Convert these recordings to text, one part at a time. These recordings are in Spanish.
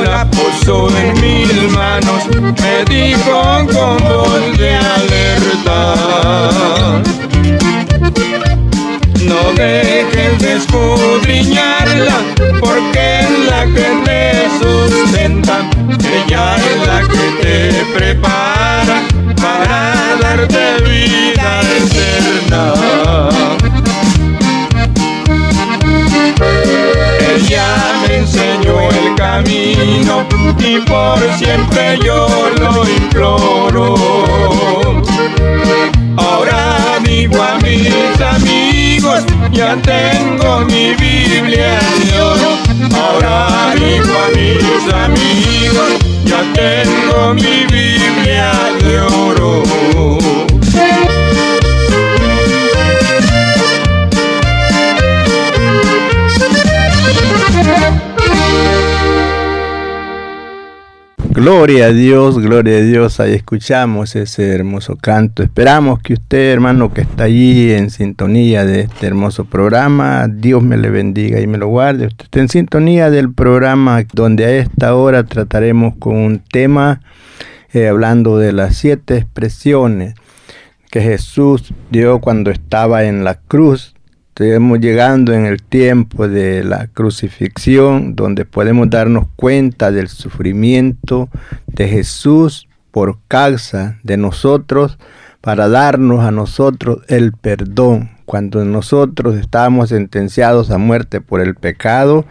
la puso en mis manos, me dijo con voz de alerta. No dejes de escudriñarla, porque es la que te sustenta. Ella es la que te prepara para darte vida y por siempre yo lo imploro. Ahora digo a mis amigos, ya tengo mi Biblia de oro. Ahora digo a mis amigos, ya tengo mi Biblia de oro. Gloria a Dios, gloria a Dios. Ahí escuchamos ese hermoso canto. Esperamos que usted, hermano, que está allí en sintonía de este hermoso programa, Dios me le bendiga y me lo guarde. Usted está en sintonía del programa donde a esta hora trataremos con un tema eh, hablando de las siete expresiones que Jesús dio cuando estaba en la cruz Estamos llegando en el tiempo de la crucifixión, donde podemos darnos cuenta del sufrimiento de Jesús por causa de nosotros, para darnos a nosotros el perdón. Cuando nosotros estábamos sentenciados a muerte por el pecado,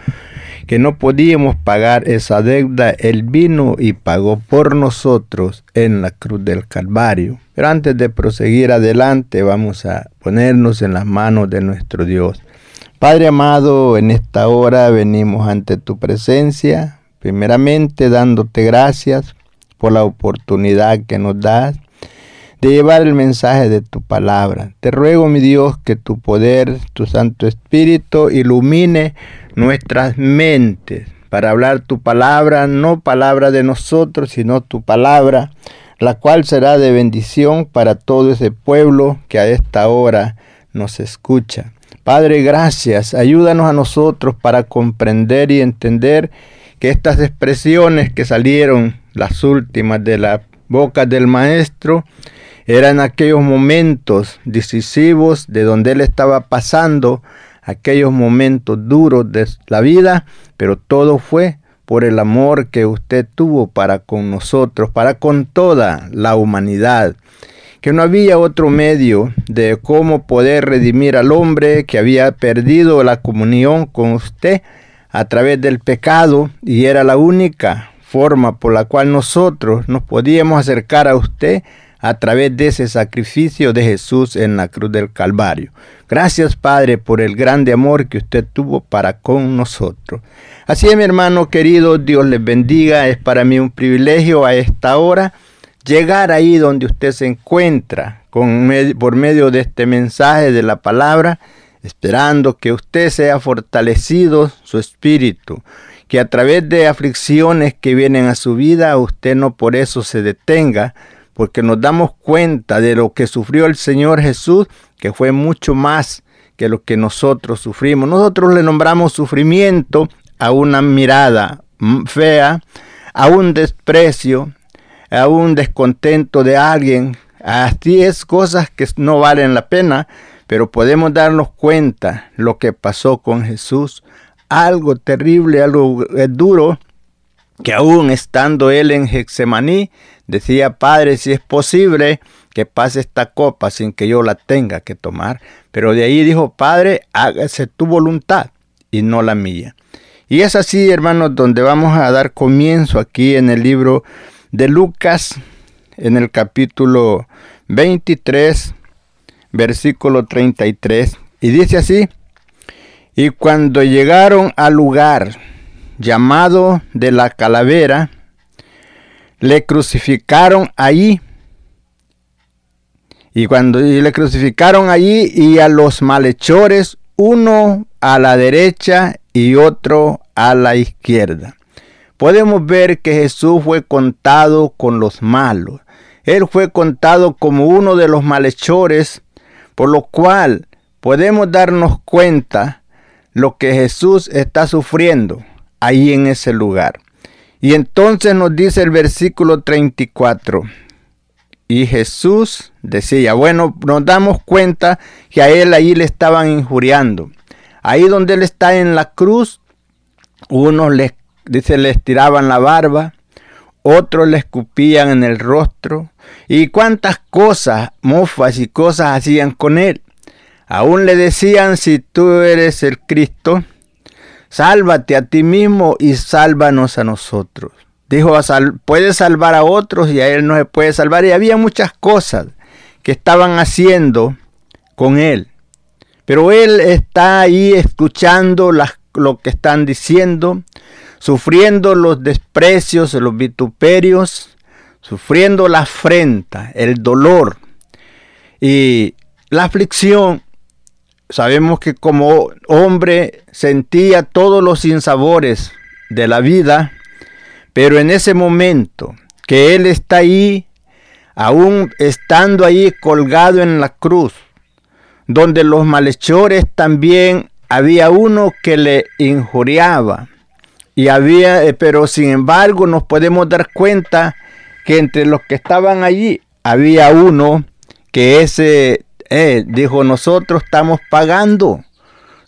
que no podíamos pagar esa deuda, Él vino y pagó por nosotros en la cruz del Calvario. Pero antes de proseguir adelante, vamos a ponernos en las manos de nuestro Dios. Padre amado, en esta hora venimos ante tu presencia, primeramente dándote gracias por la oportunidad que nos das de llevar el mensaje de tu palabra. Te ruego, mi Dios, que tu poder, tu Santo Espíritu, ilumine nuestras mentes para hablar tu palabra, no palabra de nosotros, sino tu palabra, la cual será de bendición para todo ese pueblo que a esta hora nos escucha. Padre, gracias. Ayúdanos a nosotros para comprender y entender que estas expresiones que salieron, las últimas de la boca del Maestro, eran aquellos momentos decisivos de donde él estaba pasando, aquellos momentos duros de la vida, pero todo fue por el amor que usted tuvo para con nosotros, para con toda la humanidad, que no había otro medio de cómo poder redimir al hombre que había perdido la comunión con usted a través del pecado y era la única forma por la cual nosotros nos podíamos acercar a usted a través de ese sacrificio de Jesús en la cruz del Calvario. Gracias Padre por el grande amor que usted tuvo para con nosotros. Así es mi hermano querido, Dios les bendiga, es para mí un privilegio a esta hora llegar ahí donde usted se encuentra con, por medio de este mensaje de la palabra, esperando que usted sea fortalecido su espíritu, que a través de aflicciones que vienen a su vida, usted no por eso se detenga, porque nos damos cuenta de lo que sufrió el Señor Jesús, que fue mucho más que lo que nosotros sufrimos. Nosotros le nombramos sufrimiento a una mirada fea, a un desprecio, a un descontento de alguien. Así es cosas que no valen la pena, pero podemos darnos cuenta lo que pasó con Jesús. Algo terrible, algo eh, duro, que aún estando él en Hexemaní, decía, Padre, si es posible, que pase esta copa sin que yo la tenga que tomar. Pero de ahí dijo, Padre, hágase tu voluntad y no la mía. Y es así, hermanos, donde vamos a dar comienzo aquí en el libro de Lucas, en el capítulo 23, versículo 33. Y dice así, y cuando llegaron al lugar llamado de la calavera, le crucificaron allí y cuando le crucificaron allí y a los malhechores, uno a la derecha y otro a la izquierda. Podemos ver que Jesús fue contado con los malos. Él fue contado como uno de los malhechores, por lo cual podemos darnos cuenta lo que Jesús está sufriendo ahí en ese lugar. Y entonces nos dice el versículo 34, y Jesús decía, bueno, nos damos cuenta que a él ahí le estaban injuriando. Ahí donde él está en la cruz, unos le, dice, le estiraban la barba, otros le escupían en el rostro. Y cuántas cosas, mofas y cosas hacían con él. Aún le decían, si tú eres el Cristo, sálvate a ti mismo y sálvanos a nosotros. Dijo, puede salvar a otros y a él no se puede salvar. Y había muchas cosas que estaban haciendo con él. Pero él está ahí escuchando las, lo que están diciendo, sufriendo los desprecios, los vituperios, sufriendo la afrenta, el dolor y la aflicción. Sabemos que como hombre sentía todos los sinsabores de la vida pero en ese momento que Él está ahí, aún estando ahí colgado en la cruz, donde los malhechores también había uno que le injuriaba. Y había, eh, pero sin embargo nos podemos dar cuenta que entre los que estaban allí había uno que ese eh, dijo nosotros estamos pagando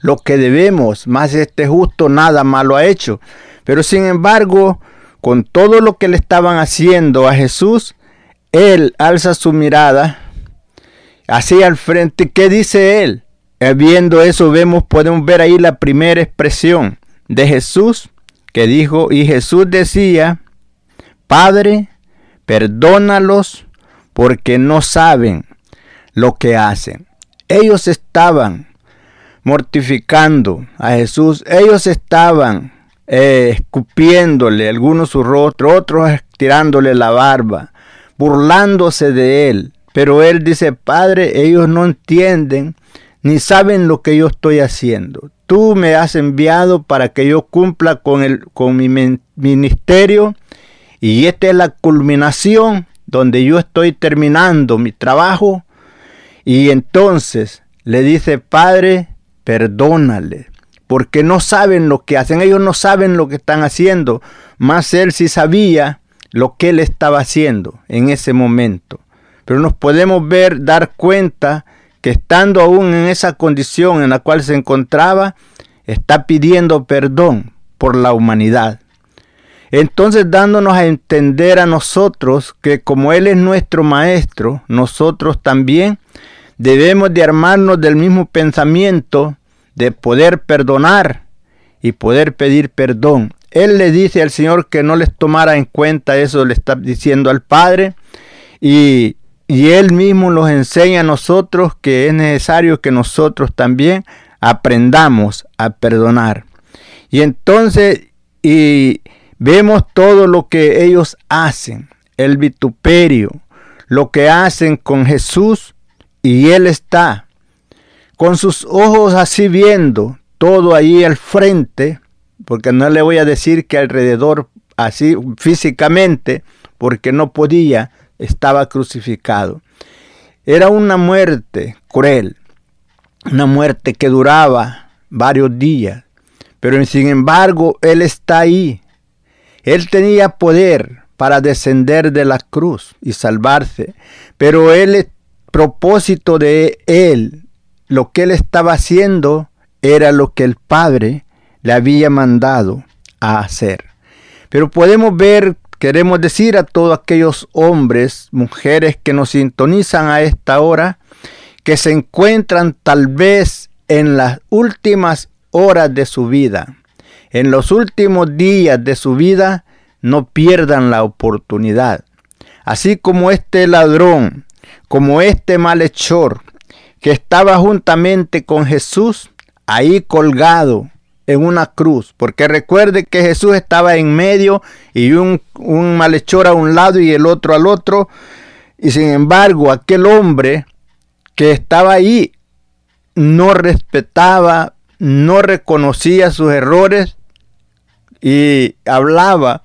lo que debemos, más este justo nada malo ha hecho. Pero sin embargo, con todo lo que le estaban haciendo a Jesús, él alza su mirada así al frente. ¿Qué dice él? Eh, viendo eso, vemos, podemos ver ahí la primera expresión de Jesús que dijo, y Jesús decía, Padre, perdónalos porque no saben lo que hacen. Ellos estaban mortificando a Jesús, ellos estaban eh, escupiéndole algunos su rostro, otros tirándole la barba, burlándose de él. Pero él dice, Padre, ellos no entienden ni saben lo que yo estoy haciendo. Tú me has enviado para que yo cumpla con, el, con mi ministerio y esta es la culminación donde yo estoy terminando mi trabajo. Y entonces le dice, Padre, perdónale, porque no saben lo que hacen, ellos no saben lo que están haciendo, más él sí sabía lo que él estaba haciendo en ese momento. Pero nos podemos ver, dar cuenta que estando aún en esa condición en la cual se encontraba, está pidiendo perdón por la humanidad. Entonces dándonos a entender a nosotros que como Él es nuestro Maestro, nosotros también debemos de armarnos del mismo pensamiento de poder perdonar y poder pedir perdón. Él le dice al Señor que no les tomara en cuenta eso, le está diciendo al Padre. Y, y Él mismo nos enseña a nosotros que es necesario que nosotros también aprendamos a perdonar. Y entonces, y vemos todo lo que ellos hacen, el vituperio, lo que hacen con Jesús, y Él está con sus ojos así viendo todo ahí al frente, porque no le voy a decir que alrededor así físicamente, porque no podía, estaba crucificado. Era una muerte cruel. una muerte que duraba varios días, pero sin embargo Él está ahí. Él tenía poder para descender de la cruz y salvarse, pero el propósito de Él, lo que Él estaba haciendo, era lo que el Padre le había mandado a hacer. Pero podemos ver, queremos decir a todos aquellos hombres, mujeres que nos sintonizan a esta hora, que se encuentran tal vez en las últimas horas de su vida, en los últimos días de su vida, no pierdan la oportunidad. Así como este ladrón, como este malhechor, que estaba juntamente con Jesús, ahí colgado en una cruz, porque recuerde que Jesús estaba en medio y un, malhechor a un lado y el otro al otro, y sin embargo aquel hombre que estaba ahí no respetaba, no reconocía sus errores y hablaba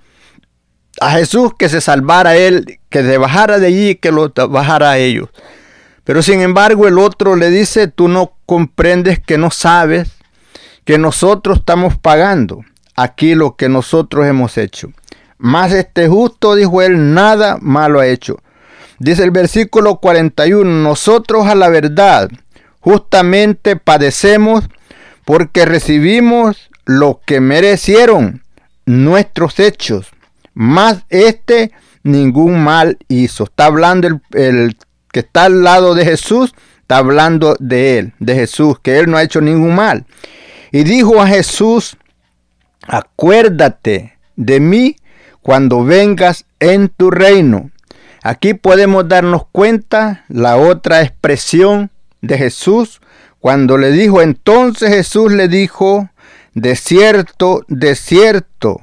a Jesús que se salvara él, que se bajara de allí y que lo bajara a ellos. Pero sin embargo el otro le dice, tú no comprendes que no sabes que nosotros estamos pagando aquí lo que nosotros hemos hecho. Más este justo, dijo él, nada malo ha hecho. Dice el versículo 41, nosotros a la verdad justamente padecemos porque recibimos lo que merecieron nuestros hechos, más este ningún mal hizo. Está hablando el, que está al lado de Jesús, está hablando de él, de Jesús, que él no ha hecho ningún mal. Y dijo a Jesús, acuérdate de mí cuando vengas en tu reino. Aquí podemos darnos cuenta la otra expresión de Jesús cuando le dijo, entonces Jesús le dijo, de cierto, de cierto,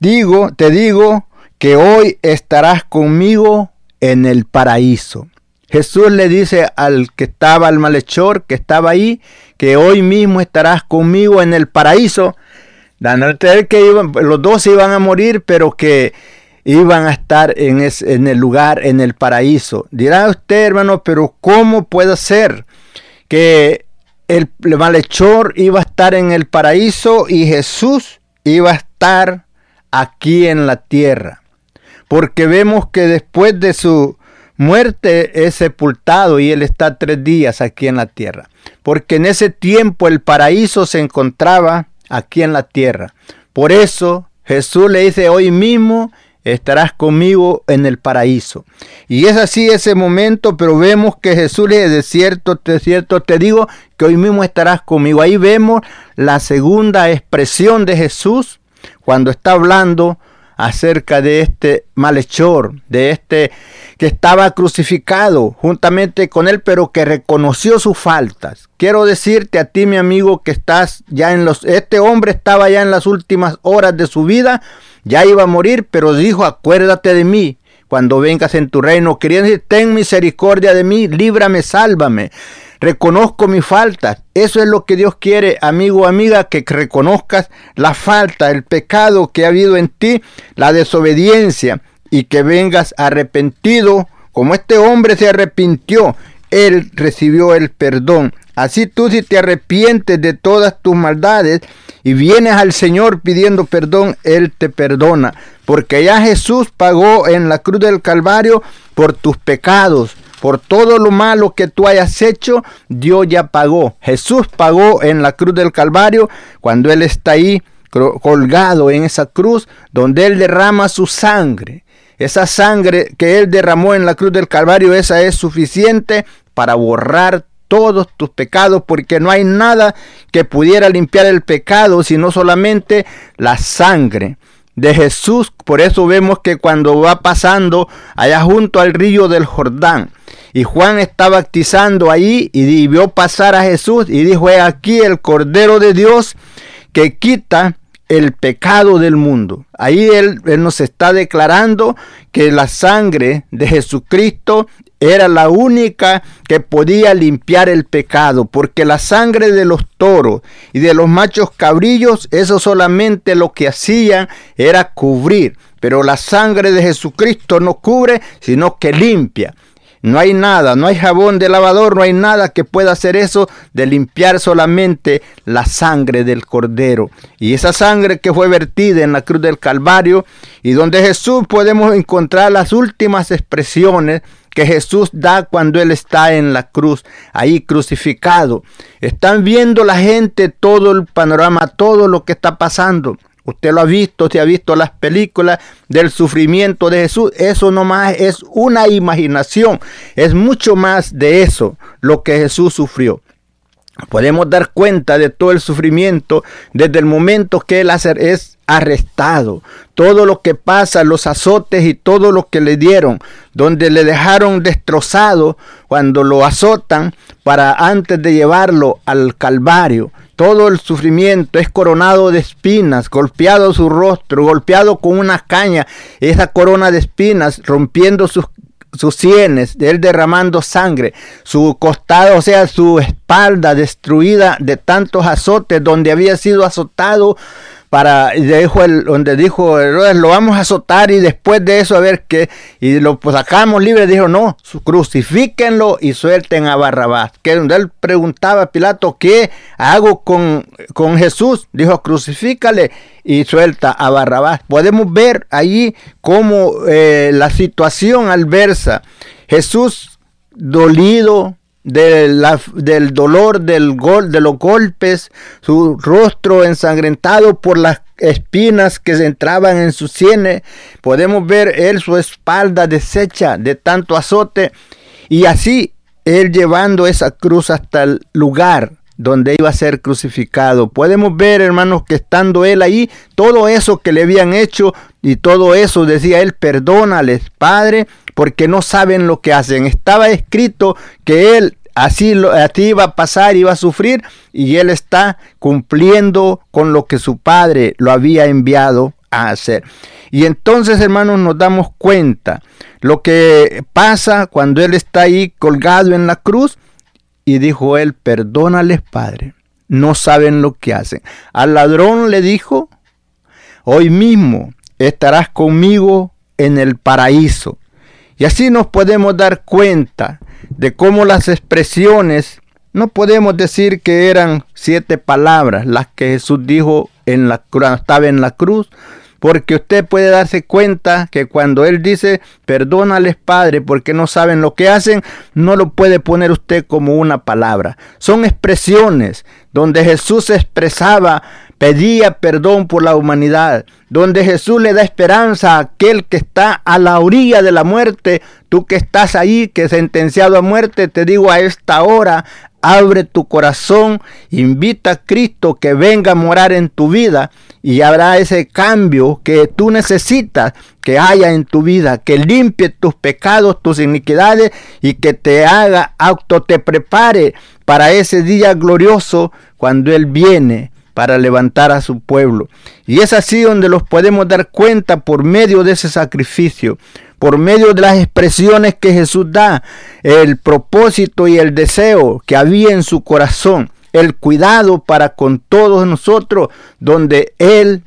digo, te digo que hoy estarás conmigo en el paraíso. Jesús le dice al que estaba, al malhechor que estaba ahí, que hoy mismo estarás conmigo en el paraíso, dando a entender que los dos iban a morir, pero que iban a estar en, en el lugar, en el paraíso. Dirá usted, hermano, pero ¿cómo puede ser que el malhechor iba a estar en el paraíso y Jesús iba a estar aquí en la tierra? Porque vemos que después de su muerte es sepultado y él está tres días aquí en la tierra. Porque en ese tiempo el paraíso se encontraba aquí en la tierra. Por eso Jesús le dice hoy mismo estarás conmigo en el paraíso. Y es así ese momento, pero vemos que Jesús le dice, de cierto, de cierto, te digo que hoy mismo estarás conmigo. Ahí vemos la segunda expresión de Jesús cuando está hablando acerca de este malhechor, de este que estaba crucificado juntamente con él, pero que reconoció sus faltas. Quiero decirte a ti, mi amigo, que estás ya en los... Este hombre estaba ya en las últimas horas de su vida, ya iba a morir, pero dijo, acuérdate de mí cuando vengas en tu reino. Quería decir, ten misericordia de mí, líbrame, sálvame. Reconozco mi falta. Eso es lo que Dios quiere, amigo o amiga, que reconozcas la falta, el pecado que ha habido en ti, la desobediencia, y que vengas arrepentido, como este hombre se arrepintió, él recibió el perdón. Así tú si te arrepientes de todas tus maldades y vienes al Señor pidiendo perdón, Él te perdona. Porque ya Jesús pagó en la cruz del Calvario por tus pecados. Por todo lo malo que tú hayas hecho, Dios ya pagó. Jesús pagó en la cruz del Calvario cuando Él está ahí colgado en esa cruz donde Él derrama su sangre. Esa sangre que Él derramó en la cruz del Calvario, esa es suficiente para borrar todos tus pecados, porque no hay nada que pudiera limpiar el pecado, sino solamente la sangre de Jesús. Por eso vemos que cuando va pasando allá junto al río del Jordán, y Juan está bautizando ahí y vio pasar a Jesús y dijo, he aquí el Cordero de Dios que quita el pecado del mundo. Ahí él, él, nos está declarando que la sangre de Jesucristo era la única que podía limpiar el pecado, porque la sangre de los toros y de los machos cabrillos, eso solamente lo que hacían era cubrir, pero la sangre de Jesucristo no cubre, sino que limpia. No hay nada, no hay jabón de lavador, no hay nada que pueda hacer eso de limpiar solamente la sangre del cordero. Y esa sangre que fue vertida en la cruz del Calvario y donde Jesús podemos encontrar las últimas expresiones que Jesús da cuando Él está en la cruz, ahí crucificado. Están viendo la gente todo el panorama, todo lo que está pasando. Usted lo ha visto, usted ha visto las películas del sufrimiento de Jesús. Eso no más es una imaginación. Es mucho más de eso lo que Jesús sufrió. Podemos dar cuenta de todo el sufrimiento desde el momento que Él es arrestado. Todo lo que pasa, los azotes y todo lo que le dieron, donde le dejaron destrozado cuando lo azotan para antes de llevarlo al Calvario todo el sufrimiento, es coronado de espinas, golpeado su rostro, golpeado con una caña, esa corona de espinas, rompiendo sus, sus sienes, él derramando sangre, su costado, o sea, su espalda destruida de tantos azotes, donde había sido azotado para dijo el, donde dijo lo vamos a azotar y después de eso a ver qué y lo sacamos libre dijo no crucifíquenlo y suelten a Barrabás que donde él preguntaba a Pilato qué hago con, con Jesús dijo crucifícale y suelta a Barrabás podemos ver allí cómo eh, la situación adversa. Jesús dolido del dolor del gol, de los golpes, su rostro ensangrentado por las espinas que entraban en su sienes. Podemos ver él su espalda deshecha de tanto azote y así él llevando esa cruz hasta el lugar donde iba a ser crucificado. Podemos ver, hermanos, que estando él ahí, todo eso que le habían hecho y todo eso, decía él, perdónales, Padre, porque no saben lo que hacen. Estaba escrito que él así, así iba a pasar, iba a sufrir, y él está cumpliendo con lo que su padre lo había enviado a hacer. Y entonces, hermanos, nos damos cuenta lo que pasa cuando él está ahí colgado en la cruz y dijo él, perdónales, Padre, no saben lo que hacen. Al ladrón le dijo, hoy mismo estarás conmigo en el paraíso. Y así nos podemos dar cuenta de cómo las expresiones, no podemos decir que eran siete palabras las que Jesús dijo en la, cuando estaba en la cruz, porque usted puede darse cuenta que cuando Él dice, perdónales Padre, porque no saben lo que hacen, no lo puede poner usted como una palabra. Son expresiones donde Jesús expresaba pedía perdón por la humanidad, donde Jesús le da esperanza a aquel que está a la orilla de la muerte, tú que estás ahí, que sentenciado a muerte, te digo a esta hora, abre tu corazón, invita a Cristo que venga a morar en tu vida y habrá ese cambio que tú necesitas que haya en tu vida, que limpie tus pecados, tus iniquidades y que te haga auto, te prepare para ese día glorioso cuando Él viene para levantar a su pueblo. Y es así donde los podemos dar cuenta por medio de ese sacrificio, por medio de las expresiones que Jesús da, el propósito y el deseo que había en su corazón, el cuidado para con todos nosotros, donde Él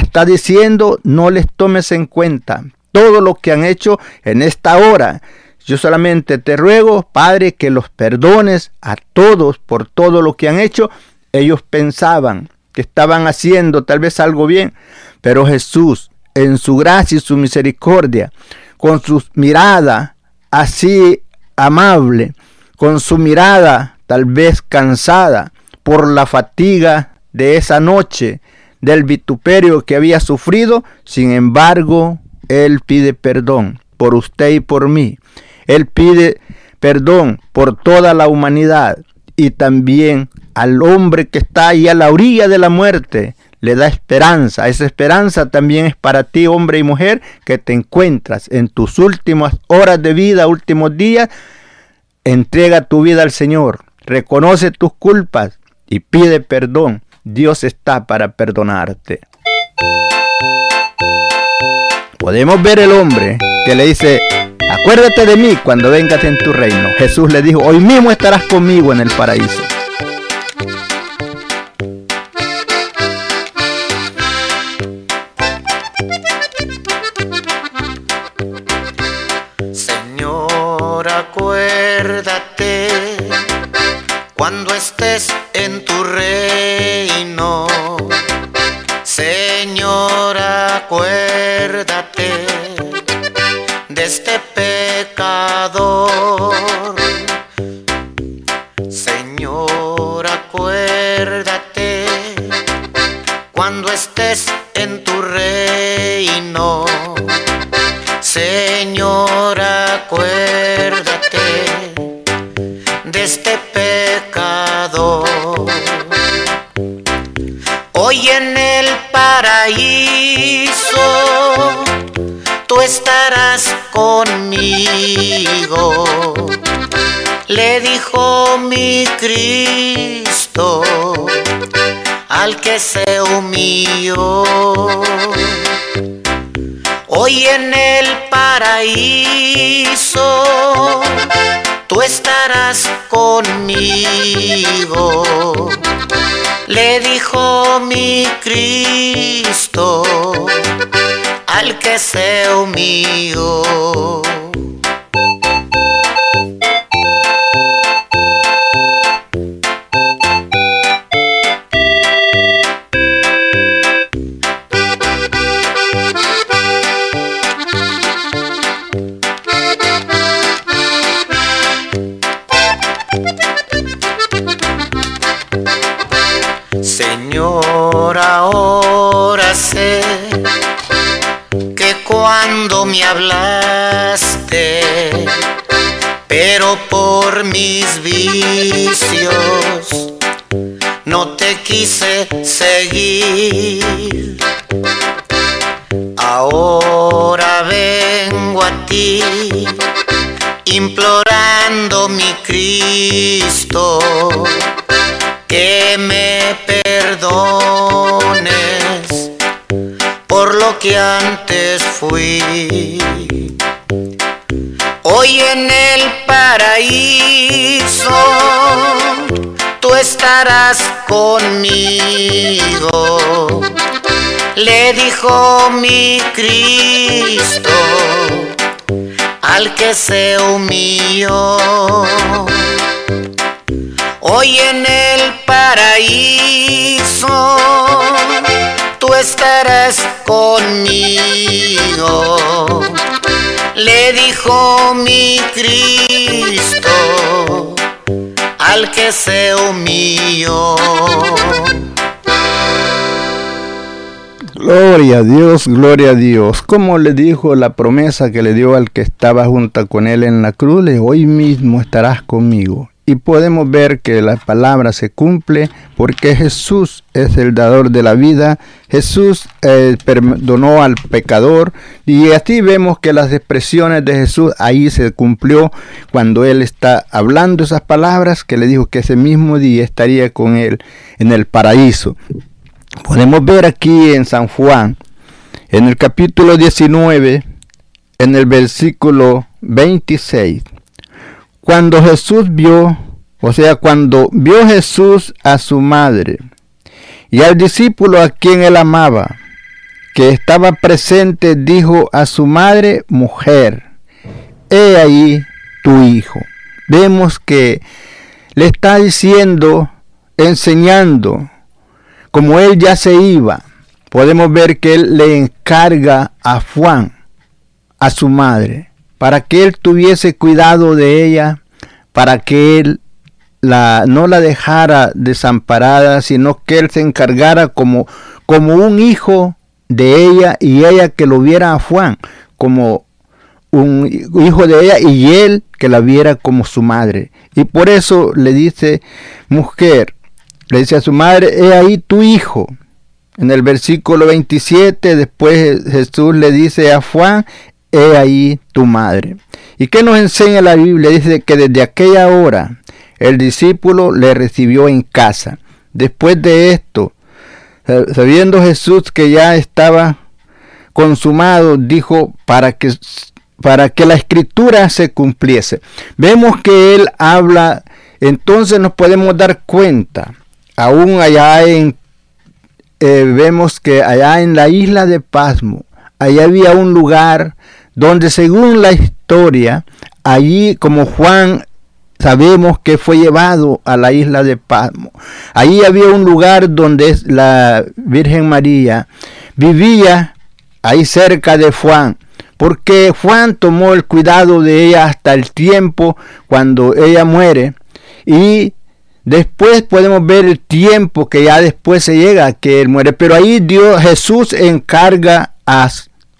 está diciendo, no les tomes en cuenta todo lo que han hecho en esta hora. Yo solamente te ruego, Padre, que los perdones a todos por todo lo que han hecho ellos pensaban que estaban haciendo tal vez algo bien, pero Jesús, en su gracia y su misericordia, con su mirada así amable, con su mirada tal vez cansada por la fatiga de esa noche, del vituperio que había sufrido, sin embargo, Él pide perdón por usted y por mí. Él pide perdón por toda la humanidad y también al hombre que está ahí a la orilla de la muerte, le da esperanza. Esa esperanza también es para ti, hombre y mujer, que te encuentras en tus últimas horas de vida, últimos días. Entrega tu vida al Señor, reconoce tus culpas y pide perdón. Dios está para perdonarte. Podemos ver el hombre que le dice, acuérdate de mí cuando vengas en tu reino. Jesús le dijo, hoy mismo estarás conmigo en el paraíso. Al que se humilló. Hablaste, pero por mis vicios no te quise seguir. Ahora vengo a ti implorando mi Cristo que me perdones por lo que antes fui. Hoy en el paraíso tú estarás conmigo. Le dijo mi Cristo al que se humilló. Hoy en el paraíso tú estarás conmigo. Le dijo mi Cristo al que se humilló. Gloria a Dios, gloria a Dios. Como le dijo la promesa que le dio al que estaba junto con él en la cruz, hoy mismo estarás conmigo y podemos ver que la palabra se cumple porque Jesús es el dador de la vida, Jesús eh, perdonó al pecador y así vemos que las expresiones de Jesús ahí se cumplió cuando él está hablando esas palabras que le dijo que ese mismo día estaría con él en el paraíso. Podemos ver aquí en San Juan, en el capítulo 19, en el versículo 26 cuando Jesús vio, o sea, cuando vio Jesús a su madre y al discípulo a quien él amaba, que estaba presente, dijo a su madre, mujer, he ahí tu hijo. Vemos que le está diciendo, enseñando, como él ya se iba, podemos ver que él le encarga a Juan, a su madre, para que él tuviese cuidado de ella, para que él la, no la dejara desamparada, sino que él se encargara como, como un hijo de ella y ella que lo viera a Juan como un hijo de ella y él que la viera como su madre. Y por eso le dice, mujer, le dice a su madre, he ahí tu hijo. En el versículo 27 después Jesús le dice a Juan, he ahí tu madre. ¿Y qué nos enseña la Biblia? Dice que desde aquella hora el discípulo le recibió en casa. Después de esto, sabiendo Jesús que ya estaba consumado, dijo para que para que la escritura se cumpliese. Vemos que él habla, entonces nos podemos dar cuenta, aún allá en, eh, vemos que allá en la isla de Pasmo, allá había un lugar donde según la historia, allí como Juan sabemos que fue llevado a la isla de Pasmo. Allí había un lugar donde la Virgen María vivía ahí cerca de Juan, porque Juan tomó el cuidado de ella hasta el tiempo cuando ella muere y después podemos ver el tiempo que ya después se llega que él muere, pero ahí Dios Jesús encarga a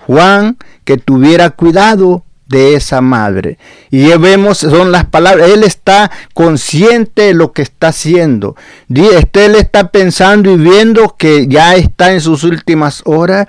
Juan que tuviera cuidado de esa madre. Y vemos, son las palabras, él está consciente de lo que está haciendo. Él está pensando y viendo que ya está en sus últimas horas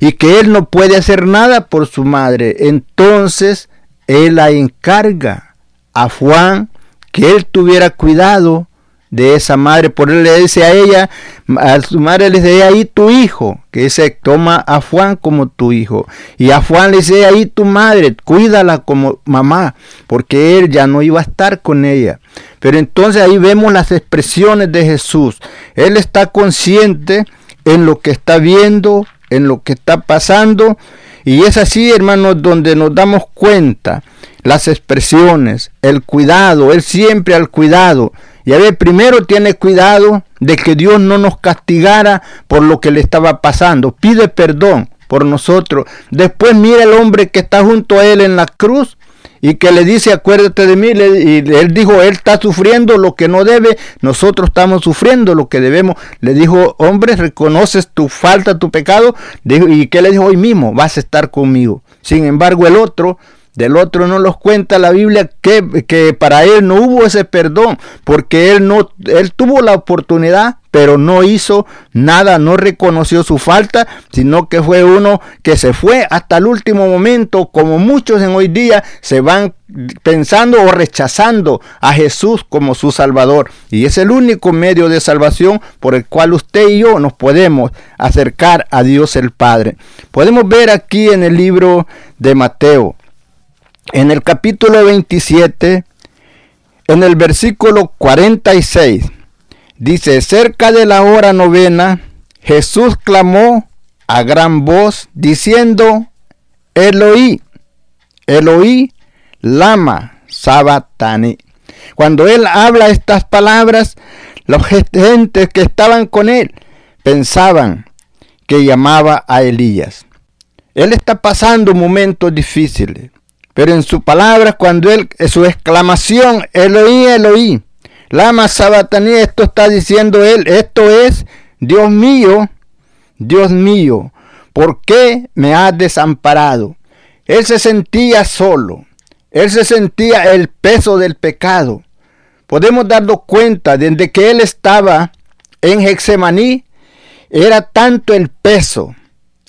y que él no puede hacer nada por su madre. Entonces, él la encarga a Juan que él tuviera cuidado de esa madre. Por él le dice a ella, a su madre le dice, ahí tu hijo, que se toma a Juan como tu hijo. Y a Juan le dice, ahí tu madre, cuídala como mamá, porque él ya no iba a estar con ella. Pero entonces ahí vemos las expresiones de Jesús. Él está consciente en lo que está viendo, en lo que está pasando. Y es así, hermanos, donde nos damos cuenta las expresiones, el cuidado, él siempre al cuidado. Y a ver, primero tiene cuidado de que Dios no nos castigara por lo que le estaba pasando. Pide perdón por nosotros. Después mira el hombre que está junto a él en la cruz y que le dice, acuérdate de mí. Y él dijo, él está sufriendo lo que no debe, nosotros estamos sufriendo lo que debemos. Le dijo, hombre, reconoces tu falta, tu pecado. ¿Y qué le dijo hoy mismo? Vas a estar conmigo. Sin embargo, el otro del otro no nos cuenta la Biblia que, que, para él no hubo ese perdón, porque él no, él tuvo la oportunidad, pero no hizo nada, no reconoció su falta, sino que fue uno que se fue hasta el último momento, como muchos en hoy día se van pensando o rechazando a Jesús como su Salvador. Y es el único medio de salvación por el cual usted y yo nos podemos acercar a Dios el Padre. Podemos ver aquí en el libro de Mateo, en el capítulo 27, en el versículo 46, dice, cerca de la hora novena, Jesús clamó a gran voz diciendo, Eloí, Eloí, lama sabatani. Cuando él habla estas palabras, los gentes que estaban con él pensaban que llamaba a Elías. Él está pasando momentos difíciles. Pero en su palabra, cuando él, su exclamación, Eloí, Eloí, Lama Sabataní, esto está diciendo él, esto es, Dios mío, Dios mío, ¿por qué me has desamparado? Él se sentía solo, él se sentía el peso del pecado. Podemos darnos cuenta, desde que él estaba en Hexemaní, era tanto el peso,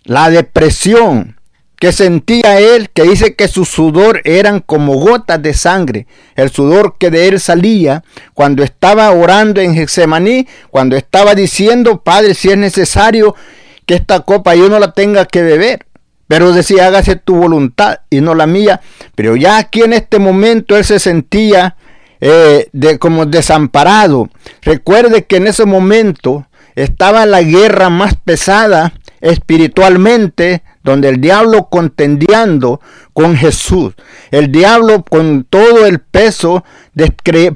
la depresión, que sentía él, que dice que su sudor eran como gotas de sangre, el sudor que de él salía cuando estaba orando en Getsemaní, cuando estaba diciendo, Padre, si es necesario que esta copa yo no la tenga que beber. Pero decía, hágase tu voluntad y no la mía. Pero ya aquí en este momento él se sentía eh, de, como desamparado. Recuerde que en ese momento estaba la guerra más pesada espiritualmente, donde el diablo contendiendo con Jesús, el diablo con todo el peso,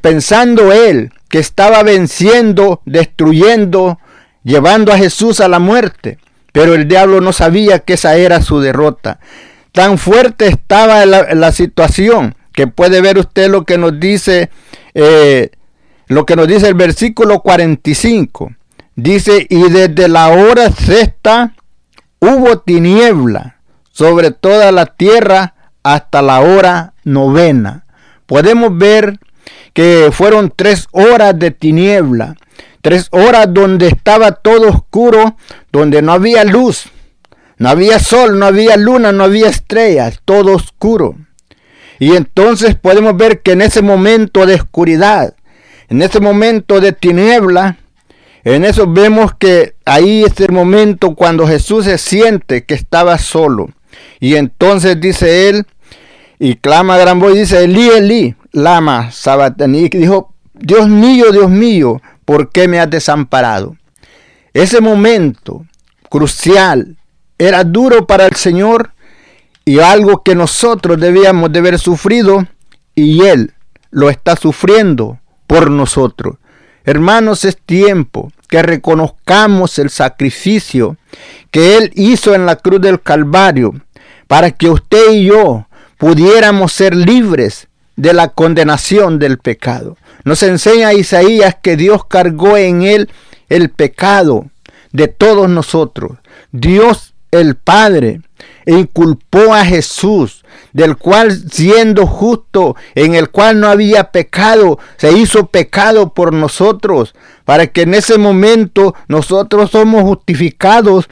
pensando él que estaba venciendo, destruyendo, llevando a Jesús a la muerte. Pero el diablo no sabía que esa era su derrota. Tan fuerte estaba la, situación que puede ver usted lo que nos dice, eh, lo que nos dice el versículo 45. Dice, y desde la hora sexta hubo tiniebla sobre toda la tierra hasta la hora novena. Podemos ver que fueron tres horas de tiniebla, tres horas donde estaba todo oscuro, donde no había luz, no había sol, no había luna, no había estrellas, todo oscuro. Y entonces podemos ver que en ese momento de oscuridad, en ese momento de tiniebla, en eso vemos que ahí es el momento cuando Jesús se siente que estaba solo. Y entonces dice él, y clama gran voz, dice, Eli, Eli, lama sabatani. Y dijo, Dios mío, Dios mío, ¿por qué me has desamparado? Ese momento crucial era duro para el Señor y algo que nosotros debíamos de haber sufrido y Él lo está sufriendo por nosotros. Hermanos, es tiempo que reconozcamos el sacrificio que Él hizo en la cruz del Calvario para que usted y yo pudiéramos ser libres de la condenación del pecado. Nos enseña Isaías que Dios cargó en Él el pecado de todos nosotros. Dios el Padre e inculpó a Jesús, del cual siendo justo, en el cual no había pecado, se hizo pecado por nosotros, para que en ese momento nosotros somos justificados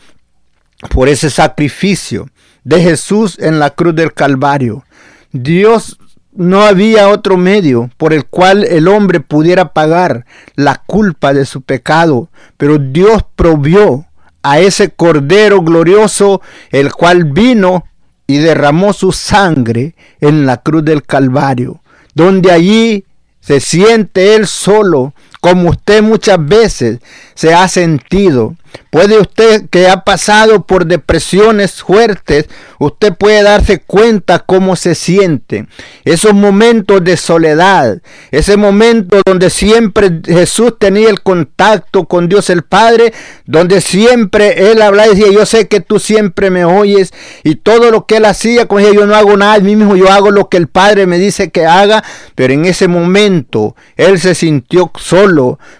por ese sacrificio de Jesús en la cruz del Calvario. Dios no había otro medio por el cual el hombre pudiera pagar la culpa de su pecado, pero Dios provió a ese Cordero glorioso, el cual vino y derramó su sangre en la cruz del Calvario, donde allí se siente él solo, como usted muchas veces se ha sentido. Puede usted que ha pasado por depresiones fuertes, usted puede darse cuenta cómo se siente. Esos momentos de soledad, ese momento donde siempre Jesús tenía el contacto con Dios el Padre, donde siempre Él hablaba y decía, yo sé que tú siempre me oyes y todo lo que Él hacía con ella, yo no hago nada, mismo yo hago lo que el Padre me dice que haga, pero en ese momento Él se sintió solo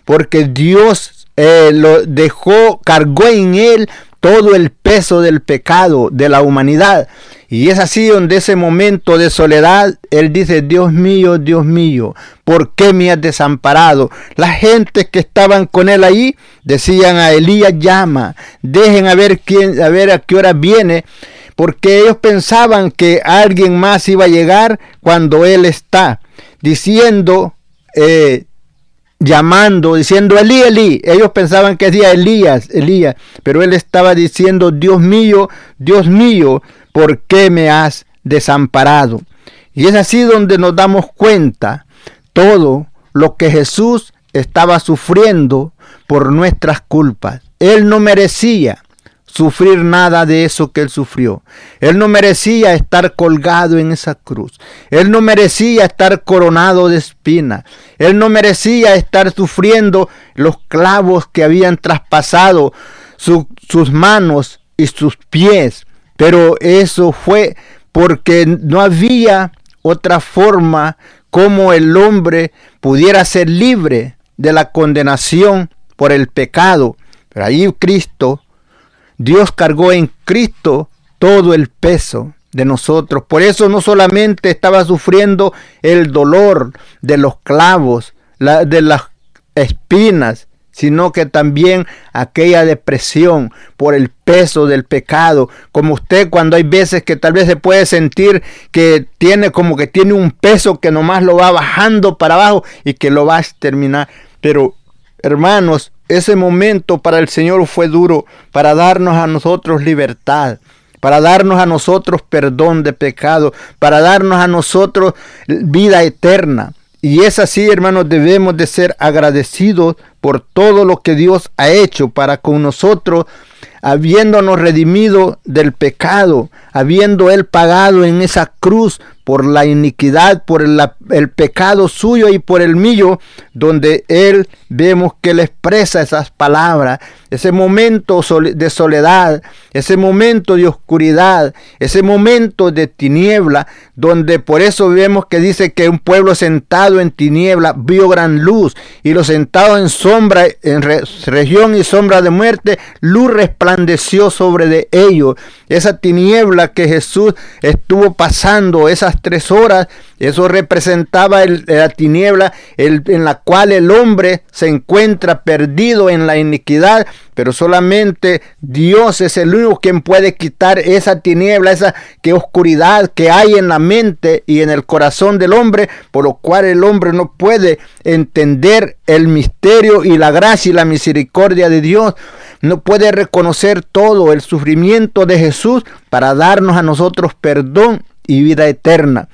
porque Dios eh, lo dejó, cargó en él todo el peso del pecado de la humanidad. Y es así donde ese momento de soledad, él dice, Dios mío, Dios mío, ¿por qué me has desamparado? La gente que estaban con él ahí decían a Elías llama, dejen a ver quién, a ver a qué hora viene, porque ellos pensaban que alguien más iba a llegar cuando él está, diciendo, eh, llamando, diciendo Elí, Elí. Ellos pensaban que decía Elías, Elías, pero él estaba diciendo, Dios mío, Dios mío, ¿por qué me has desamparado? Y es así donde nos damos cuenta todo lo que Jesús estaba sufriendo por nuestras culpas. Él no merecía sufrir nada de eso que él sufrió. Él no merecía estar colgado en esa cruz. Él no merecía estar coronado de espina. Él no merecía estar sufriendo los clavos que habían traspasado sus manos y sus pies. Pero eso fue porque no había otra forma como el hombre pudiera ser libre de la condenación por el pecado. Pero ahí Cristo Dios cargó en Cristo todo el peso de nosotros. Por eso no solamente estaba sufriendo el dolor de los clavos, de las espinas, sino que también aquella depresión por el peso del pecado, como usted cuando hay veces que tal vez se puede sentir que tiene como que tiene un peso que nomás lo va bajando para abajo y que lo va a exterminar. Pero hermanos, ese momento para el Señor fue duro para darnos a nosotros libertad, para darnos a nosotros perdón de pecado, para darnos a nosotros vida eterna. Y es así, hermanos, debemos de ser agradecidos por todo lo que Dios ha hecho para con nosotros, habiéndonos redimido del pecado, habiendo Él pagado en esa cruz por la iniquidad, por el, pecado suyo y por el mío, donde Él vemos que Él expresa esas palabras, ese momento de soledad, ese momento de oscuridad, ese momento de tiniebla, donde por eso vemos que dice que un pueblo sentado en tiniebla vio gran luz y los sentados en sombra, en región y sombra de muerte, luz sobre de ellos. Esa tiniebla que Jesús estuvo pasando, esas tres horas, eso representaba la tiniebla en la cual el hombre se encuentra perdido en la iniquidad, pero solamente Dios es el único quien puede quitar esa tiniebla, esa que oscuridad que hay en la mente y en el corazón del hombre, por lo cual el hombre no puede entender el misterio y la gracia y la misericordia de Dios. No puede reconocer todo el sufrimiento de Jesús para darnos a nosotros perdón y vida eterna.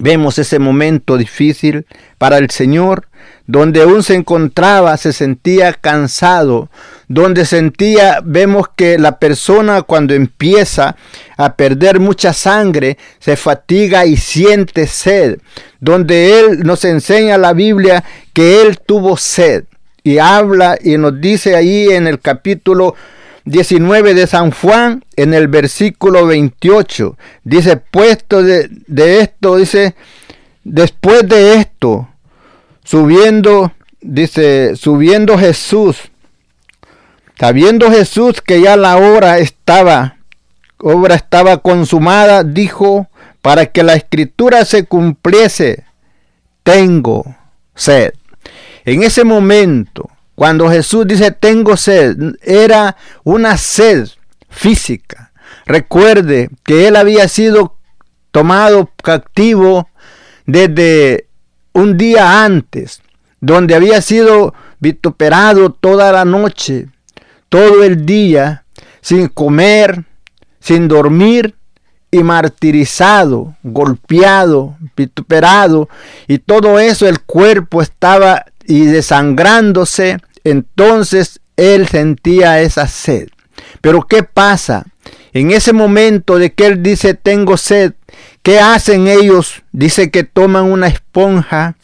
Vemos ese momento difícil para el Señor, donde aún se encontraba, se sentía cansado, donde sentía, vemos que la persona cuando empieza a perder mucha sangre, se fatiga y siente sed, donde Él nos enseña la Biblia que Él tuvo sed y habla y nos dice ahí en el capítulo 19 de San Juan, en el versículo 28. Dice, puesto de, esto, dice, después de esto, subiendo, dice, subiendo Jesús, sabiendo Jesús que ya la hora estaba obra estaba consumada, dijo, para que la escritura se cumpliese, tengo sed. En ese momento, cuando Jesús dice tengo sed, era una sed física. Recuerde que él había sido tomado cautivo desde un día antes, donde había sido vituperado toda la noche, todo el día, sin comer, sin dormir y martirizado, golpeado, vituperado, y todo eso el cuerpo estaba y desangrándose, entonces él sentía esa sed. Pero ¿qué pasa? En ese momento de que él dice tengo sed, ¿qué hacen ellos? Dice que toman una esponja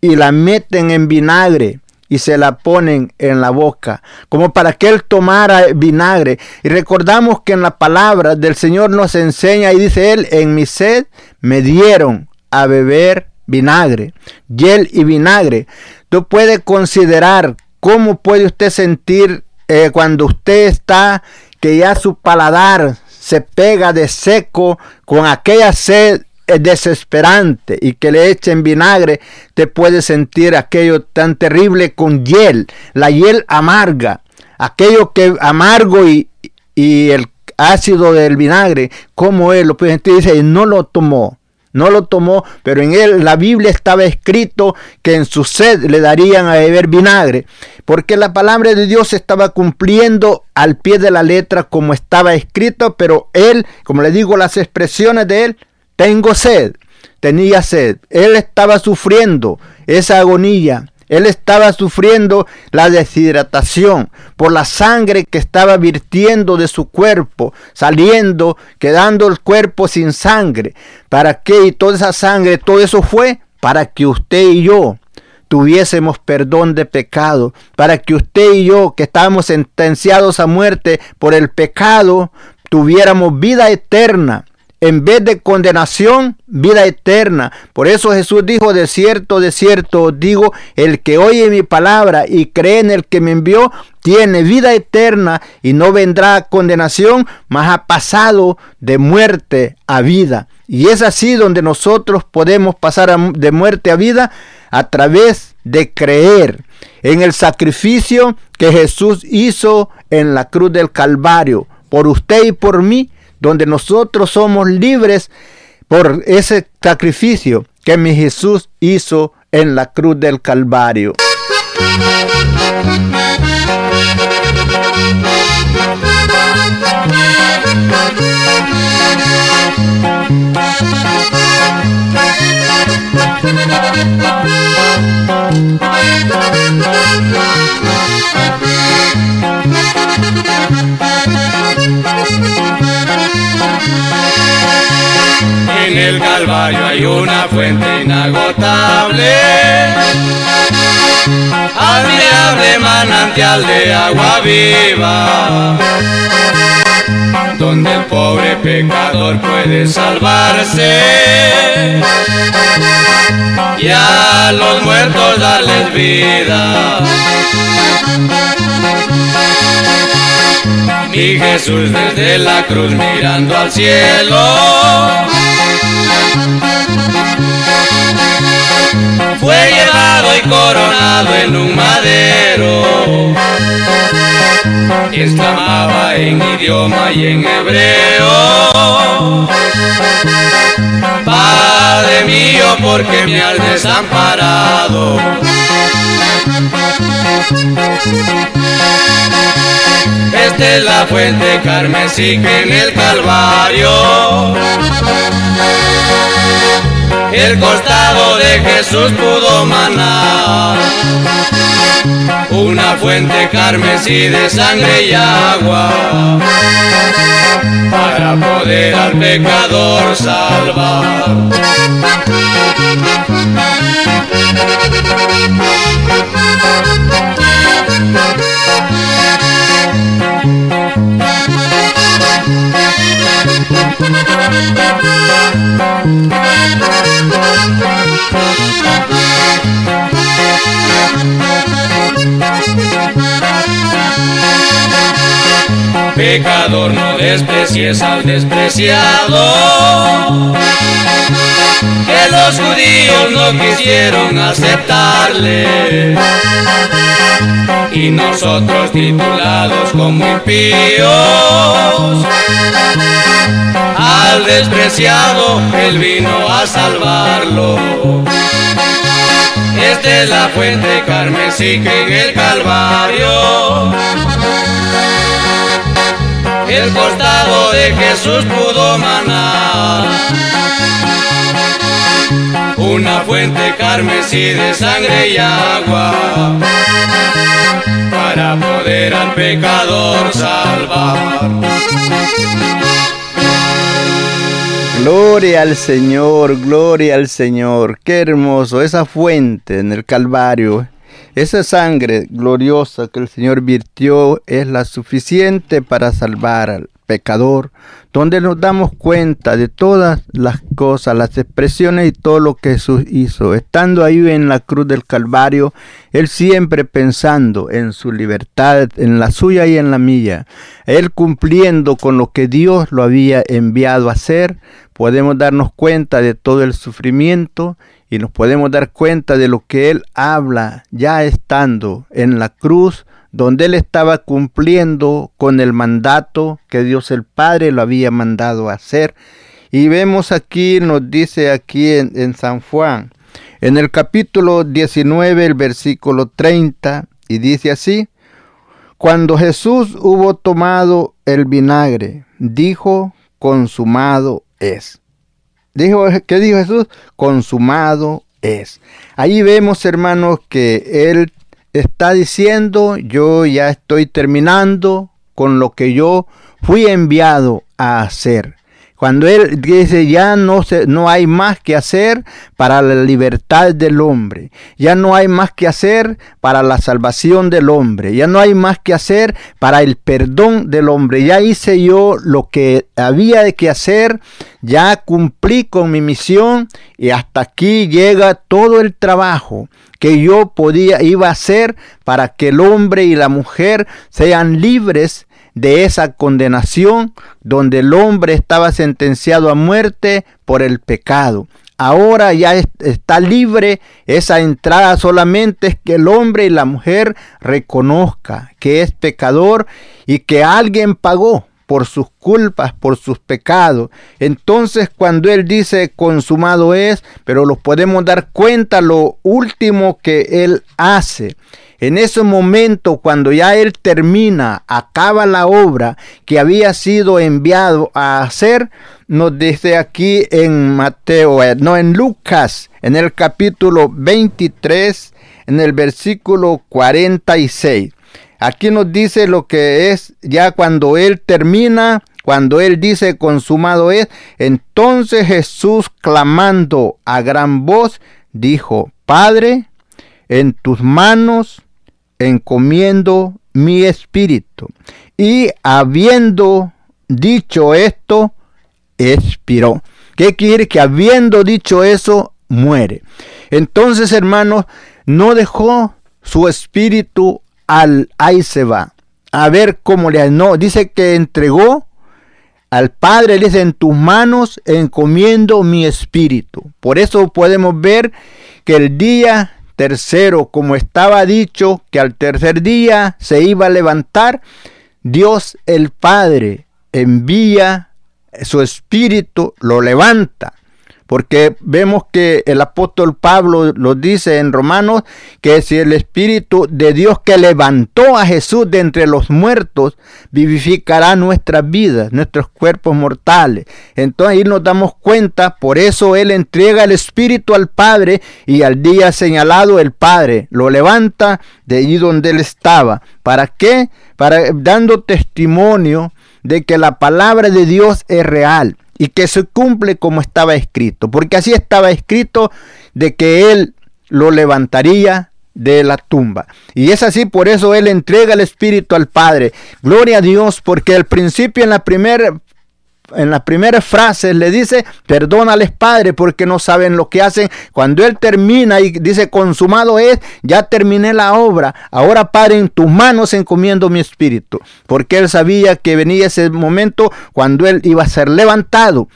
y la meten en vinagre y se la ponen en la boca, como para que él tomara vinagre. Y recordamos que en la palabra del Señor nos enseña y dice él, en mi sed me dieron a beber vinagre, hiel y vinagre. Tú puedes considerar cómo puede usted sentir eh, cuando usted está, que ya su paladar se pega de seco con aquella sed desesperante y que le echen vinagre, te puede sentir aquello tan terrible con hiel, la hiel amarga, aquello que amargo y, y el ácido del vinagre, como él lo puede sentir, dice, no lo tomó. No lo tomó, pero en él la Biblia estaba escrito que en su sed le darían a beber vinagre, porque la palabra de Dios estaba cumpliendo al pie de la letra como estaba escrito, pero él, como le digo, las expresiones de él tengo sed, tenía sed. Él estaba sufriendo esa agonía. Él estaba sufriendo la deshidratación por la sangre que estaba virtiendo de su cuerpo, saliendo, quedando el cuerpo sin sangre. ¿Para qué? Y toda esa sangre, todo eso fue para que usted y yo tuviésemos perdón de pecado, para que usted y yo, que estábamos sentenciados a muerte por el pecado, tuviéramos vida eterna en vez de condenación, vida eterna. Por eso Jesús dijo, de cierto, de cierto, digo, el que oye mi palabra y cree en el que me envió, tiene vida eterna y no vendrá condenación, mas ha pasado de muerte a vida. Y es así donde nosotros podemos pasar de muerte a vida a través de creer en el sacrificio que Jesús hizo en la cruz del Calvario, por usted y por mí donde nosotros somos libres por ese sacrificio que mi Jesús hizo en la cruz del Calvario. En el Calvario hay una fuente inagotable, admirable manantial de agua viva, donde el pobre pecador puede salvarse y a los muertos darles vida. Mi Jesús desde la cruz mirando al cielo. Fue llevado y coronado en un madero. Y exclamaba en idioma y en hebreo. Padre mío, porque me has desamparado. Es la fuente carmesí que en el Calvario el costado de Jesús pudo manar. Una fuente carmesí de sangre y agua para poder al pecador salvar. Thank you. Pecador, no desprecies al despreciado. Que los judíos no quisieron aceptarle. Y nosotros titulados como impíos. Al despreciado, él vino a salvarlo. Es la fuente carmesí que en el Calvario el costado de Jesús pudo manar. Una fuente carmesí de sangre y agua para poder al pecador salvar. Gloria al Señor, gloria al Señor. Qué hermoso esa fuente en el Calvario esa sangre gloriosa que el Señor virtió es la suficiente para salvar al pecador, donde nos damos cuenta de todas las cosas, las expresiones y todo lo que Jesús hizo. Estando ahí en la cruz del Calvario, Él siempre pensando en su libertad, en la suya y en la mía. Él cumpliendo con lo que Dios lo había enviado a hacer, podemos darnos cuenta de todo el sufrimiento y nos podemos dar cuenta de lo que Él habla ya estando en la cruz, donde Él estaba cumpliendo con el mandato que Dios el Padre lo había mandado hacer. Y vemos aquí, nos dice aquí en, en San Juan, en el capítulo 19, el versículo 30, y dice así, cuando Jesús hubo tomado el vinagre, dijo, consumado es. Dijo, ¿Qué dijo Jesús? Consumado es. Ahí vemos, hermanos, que Él está diciendo, yo ya estoy terminando con lo que yo fui enviado a hacer. Cuando él dice ya no, se, no hay más que hacer para la libertad del hombre, ya no hay más que hacer para la salvación del hombre, ya no hay más que hacer para el perdón del hombre, ya hice yo lo que había que hacer, ya cumplí con mi misión y hasta aquí llega todo el trabajo que yo podía iba a hacer para que el hombre y la mujer sean libres de esa condenación donde el hombre estaba sentenciado a muerte por el pecado. Ahora ya está libre esa entrada solamente es que el hombre y la mujer reconozca que es pecador y que alguien pagó por sus culpas, por sus pecados. Entonces cuando Él dice consumado es, pero lo podemos dar cuenta lo último que Él hace. En ese momento, cuando ya Él termina, acaba la obra que había sido enviado a hacer, nos dice aquí en Mateo, eh, no en Lucas, en el capítulo 23, en el versículo 46. Aquí nos dice lo que es ya cuando Él termina, cuando Él dice consumado es, entonces Jesús clamando a gran voz, dijo, Padre, en tus manos encomiendo mi espíritu. Y habiendo dicho esto, expiró. ¿Qué quiere? Que habiendo dicho eso, muere. Entonces, hermanos, no dejó su espíritu al ahí se va. A ver cómo le no dice que entregó al Padre, le dice en tus manos encomiendo mi espíritu. Por eso podemos ver que el día Tercero, como estaba dicho que al tercer día se iba a levantar, Dios el Padre envía su espíritu, lo levanta porque vemos que el apóstol Pablo lo dice en Romanos, que si el Espíritu de Dios que levantó a Jesús de entre los muertos, vivificará nuestras vidas, nuestros cuerpos mortales. Entonces ahí nos damos cuenta, por eso Él entrega el Espíritu al Padre y al día señalado el Padre lo levanta de allí donde Él estaba. ¿Para qué? Para dando testimonio de que la palabra de Dios es real y que se cumple como estaba escrito, porque así estaba escrito de que Él lo levantaría de la tumba. Y es así, por eso Él entrega el Espíritu al Padre. Gloria a Dios, porque al principio en la primera en las primeras frases le dice, perdónales Padre porque no saben lo que hacen. Cuando él termina y dice, consumado es, ya terminé la obra. Ahora Padre, en tus manos encomiendo mi espíritu. Porque él sabía que venía ese momento cuando él iba a ser levantado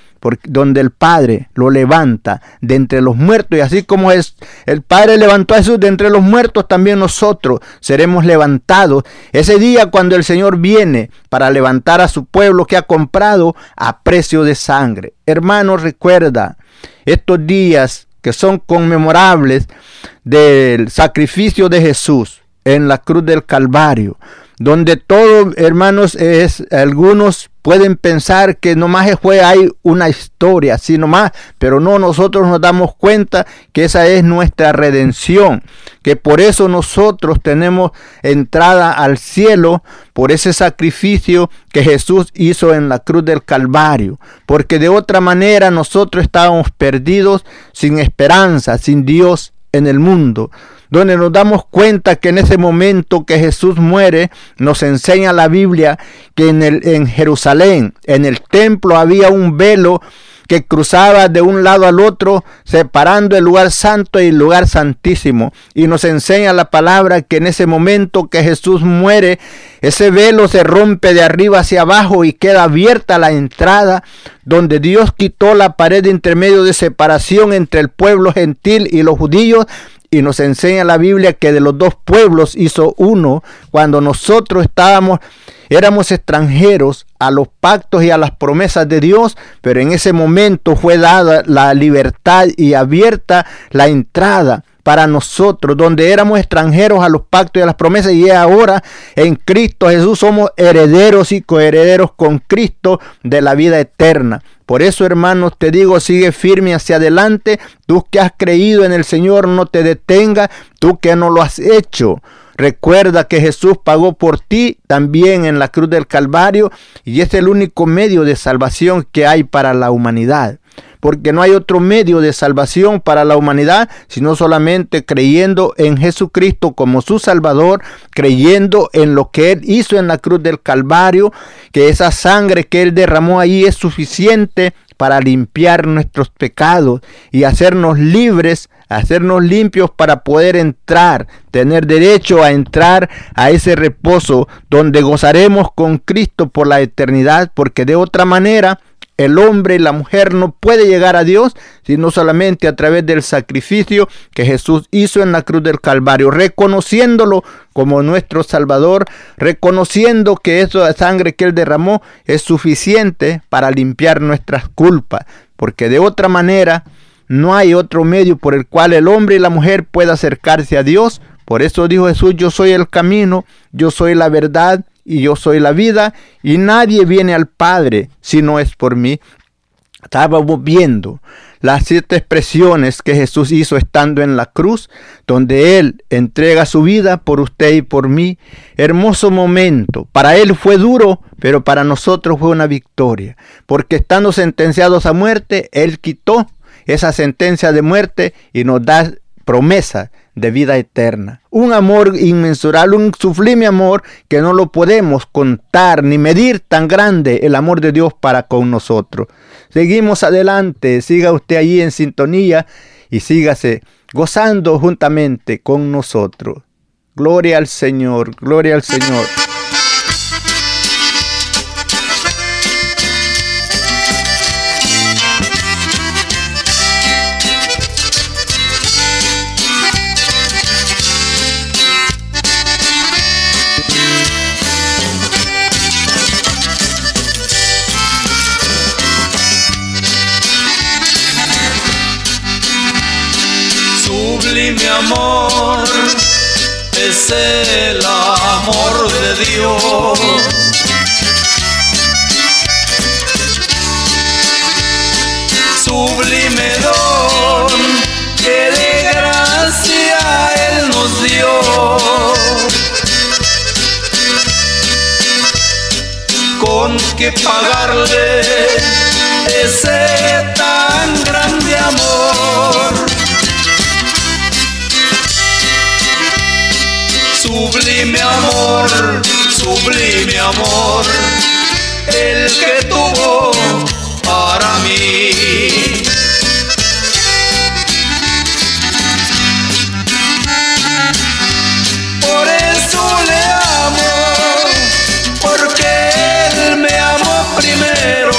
donde el Padre lo levanta de entre los muertos. Y así como es, el Padre levantó a Jesús de entre los muertos, también nosotros seremos levantados. Ese día cuando el Señor viene para levantar a su pueblo que ha comprado a precio de sangre. Hermano, recuerda estos días que son conmemorables del sacrificio de Jesús en la cruz del Calvario donde todo, hermanos, es algunos pueden pensar que nomás fue hay una historia, así nomás, pero no, nosotros nos damos cuenta que esa es nuestra redención, que por eso nosotros tenemos entrada al cielo por ese sacrificio que Jesús hizo en la cruz del Calvario, porque de otra manera nosotros estábamos perdidos sin esperanza, sin Dios en el mundo donde nos damos cuenta que en ese momento que Jesús muere, nos enseña la Biblia que en, el, en Jerusalén, en el templo, había un velo que cruzaba de un lado al otro, separando el lugar santo y el lugar santísimo. Y nos enseña la palabra que en ese momento que Jesús muere, ese velo se rompe de arriba hacia abajo y queda abierta la entrada, donde Dios quitó la pared de intermedio de separación entre el pueblo gentil y los judíos y nos enseña la Biblia que de los dos pueblos hizo uno cuando nosotros estábamos, éramos extranjeros a los pactos y a las promesas de Dios, pero en ese momento fue dada la libertad y abierta la entrada para nosotros, donde éramos extranjeros a los pactos y a las promesas, y ahora en Cristo Jesús somos herederos y coherederos con Cristo de la vida eterna. Por eso, hermanos, te digo, sigue firme hacia adelante. Tú que has creído en el Señor, no te detenga. Tú que no lo has hecho. Recuerda que Jesús pagó por ti también en la cruz del Calvario y es el único medio de salvación que hay para la humanidad. Porque no hay otro medio de salvación para la humanidad, sino solamente creyendo en Jesucristo como su Salvador, creyendo en lo que Él hizo en la cruz del Calvario, que esa sangre que Él derramó ahí es suficiente para limpiar nuestros pecados y hacernos libres, hacernos limpios para poder entrar, tener derecho a entrar a ese reposo donde gozaremos con Cristo por la eternidad, porque de otra manera el hombre y la mujer no puede llegar a Dios sino solamente a través del sacrificio que Jesús hizo en la cruz del Calvario, reconociéndolo como nuestro Salvador, reconociendo que esa sangre que Él derramó es suficiente para limpiar nuestras culpas, porque de otra manera no hay otro medio por el cual el hombre y la mujer pueda acercarse a Dios. Por eso dijo Jesús, yo soy el camino, yo soy la verdad y yo soy la vida y nadie viene al Padre si no es por mí. Estábamos viendo las siete expresiones que Jesús hizo estando en la cruz, donde Él entrega su vida por usted y por mí. Hermoso momento. Para Él fue duro, pero para nosotros fue una victoria. Porque estando sentenciados a muerte, Él quitó esa sentencia de muerte y nos da promesa de vida eterna. Un amor inmensurable, un sublime amor que no lo podemos contar ni medir tan grande el amor de Dios para con nosotros. Seguimos adelante, siga usted allí en sintonía y sígase gozando juntamente con nosotros. Gloria al Señor, gloria al Señor. Amor es el amor de Dios. Sublime don que de gracia Él nos dio. Con que pagarle ese tan grande amor. Sublime amor, sublime amor, el que tuvo para mí. Por eso le amo, porque él me amó primero.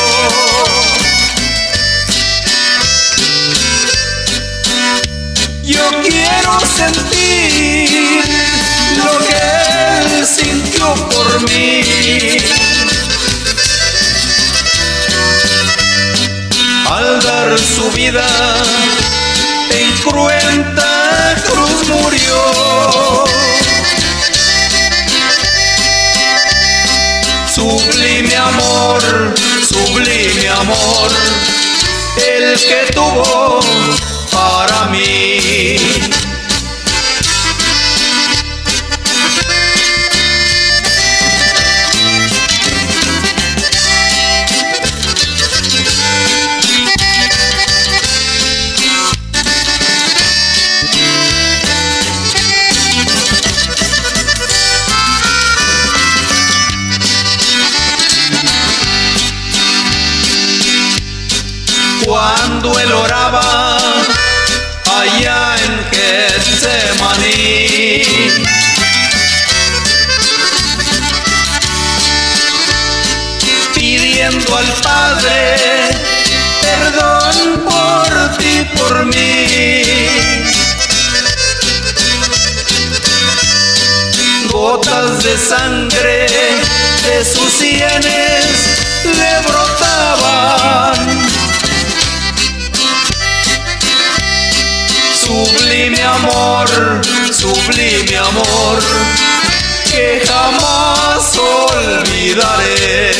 Yo quiero sentir sintió por mí. Al dar su vida en cruenta cruz murió. Sublime amor, sublime amor, el que tuvo para mí. Al Padre perdón por ti, por mí. Gotas de sangre de sus sienes le brotaban. Sublime amor, sublime amor, que jamás olvidaré.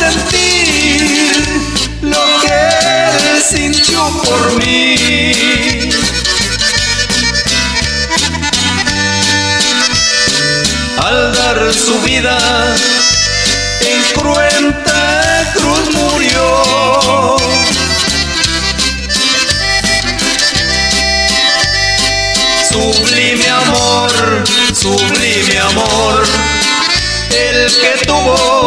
Sentir lo que él sintió por mí. Al dar su vida en cruenta cruz murió. Sublime amor, sublime amor, el que tuvo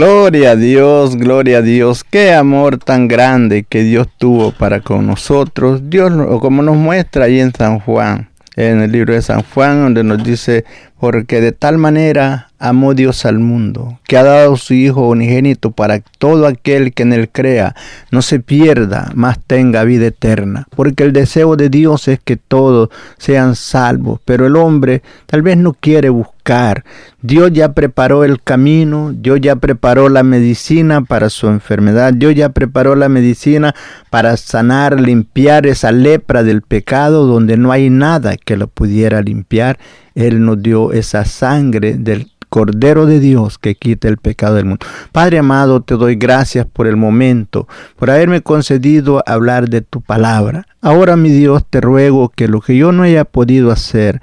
Gloria a Dios, gloria a Dios. Qué amor tan grande que Dios tuvo para con nosotros. Dios, como nos muestra ahí en San Juan, en el libro de San Juan, donde nos dice, porque de tal manera amó Dios al mundo, que ha dado su Hijo unigénito para que todo aquel que en él crea no se pierda, mas tenga vida eterna. Porque el deseo de Dios es que todos sean salvos, pero el hombre tal vez no quiere buscar. Dios ya preparó el camino, Dios ya preparó la medicina para su enfermedad, Dios ya preparó la medicina para sanar, limpiar esa lepra del pecado donde no hay nada que lo pudiera limpiar. Él nos dio esa sangre del Cordero de Dios que quita el pecado del mundo. Padre amado, te doy gracias por el momento, por haberme concedido hablar de tu palabra. Ahora, mi Dios, te ruego que lo que yo no haya podido hacer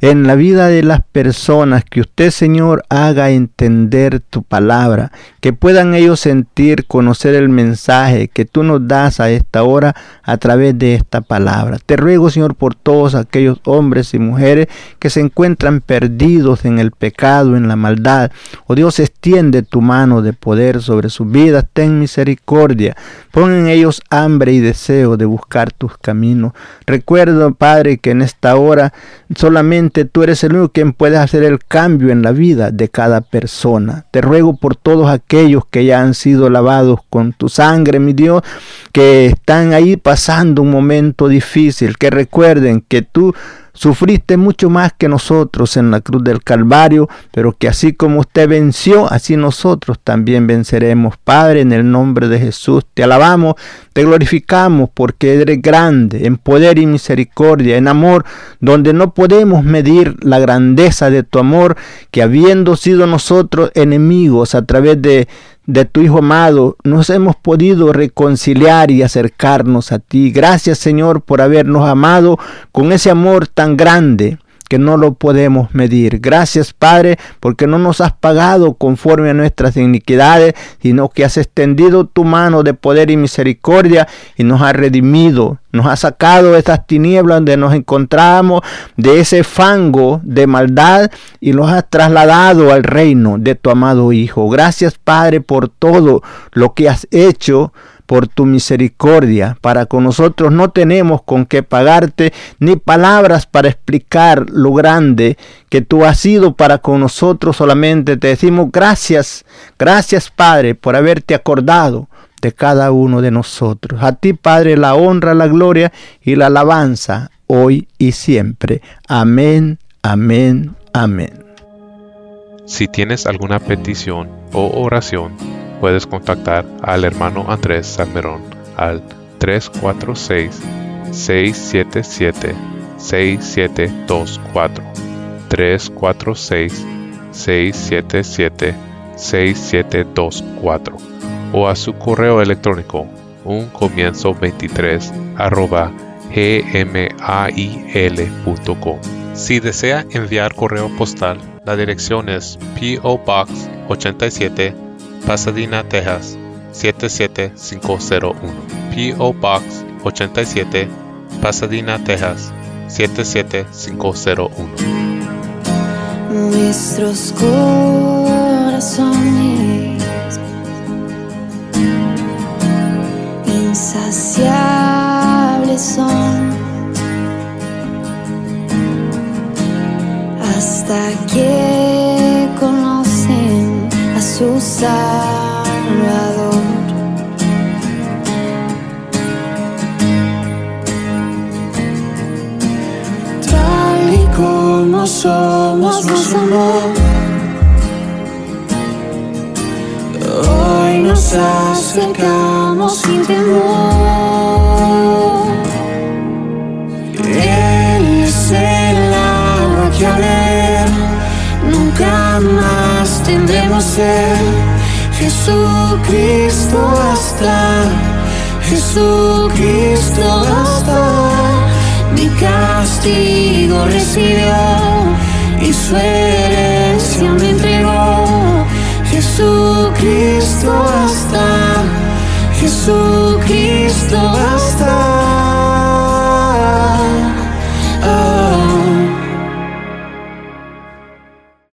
en la vida de las personas, que usted, Señor, haga entender tu palabra, que puedan ellos sentir, conocer el mensaje que tú nos das a esta hora a través de esta palabra. Te ruego, Señor, por todos aquellos hombres y mujeres que se encuentran perdidos en el pecado, en la maldad. Oh Dios, extiende tu mano de poder sobre sus vidas, ten misericordia. Pon en ellos hambre y deseo de buscar tus caminos. Recuerdo, Padre, que en esta hora solamente tú eres el único quien hacer el cambio en la vida de cada persona. Te ruego por todos aquellos que ya han sido lavados con tu sangre, mi Dios, que están ahí pasando un momento difícil, que recuerden que tú Sufriste mucho más que nosotros en la cruz del Calvario, pero que así como usted venció, así nosotros también venceremos. Padre, en el nombre de Jesús, te alabamos, te glorificamos porque eres grande en poder y misericordia, en amor, donde no podemos medir la grandeza de tu amor, que habiendo sido nosotros enemigos a través de de tu Hijo amado, nos hemos podido reconciliar y acercarnos a ti. Gracias Señor por habernos amado con ese amor tan grande que no lo podemos medir. Gracias, Padre, porque no nos has pagado conforme a nuestras iniquidades, sino que has extendido tu mano de poder y misericordia y nos has redimido, nos has sacado de esas tinieblas donde nos encontramos, de ese fango de maldad y nos has trasladado al reino de tu amado Hijo. Gracias, Padre, por todo lo que has hecho por tu misericordia para con nosotros. No tenemos con qué pagarte ni palabras para explicar lo grande que tú has sido para con nosotros. Solamente te decimos gracias, gracias Padre por haberte acordado de cada uno de nosotros. A ti Padre la honra, la gloria y la alabanza hoy y siempre. Amén, amén, amén. Si tienes alguna petición o oración, puedes contactar al hermano Andrés Salmerón al 346-677-6724. 346-677-6724 o a su correo electrónico un comienzo 23 arroba gmail.com. Si desea enviar correo postal, la dirección es PO Box 87 Pasadena, Texas 77501. P.O. Box 87, Pasadena, Texas 77501. Nuestros corazones insaciables son hasta que su Salvador. Tal y como somos, nos amó. Hoy nos acercamos sin temor. Él es el agua que a ver nunca más tendremos ser. Jesucristo basta, Jesucristo basta. Mi castigo recibió y su herencia me entregó. Jesucristo basta, Jesús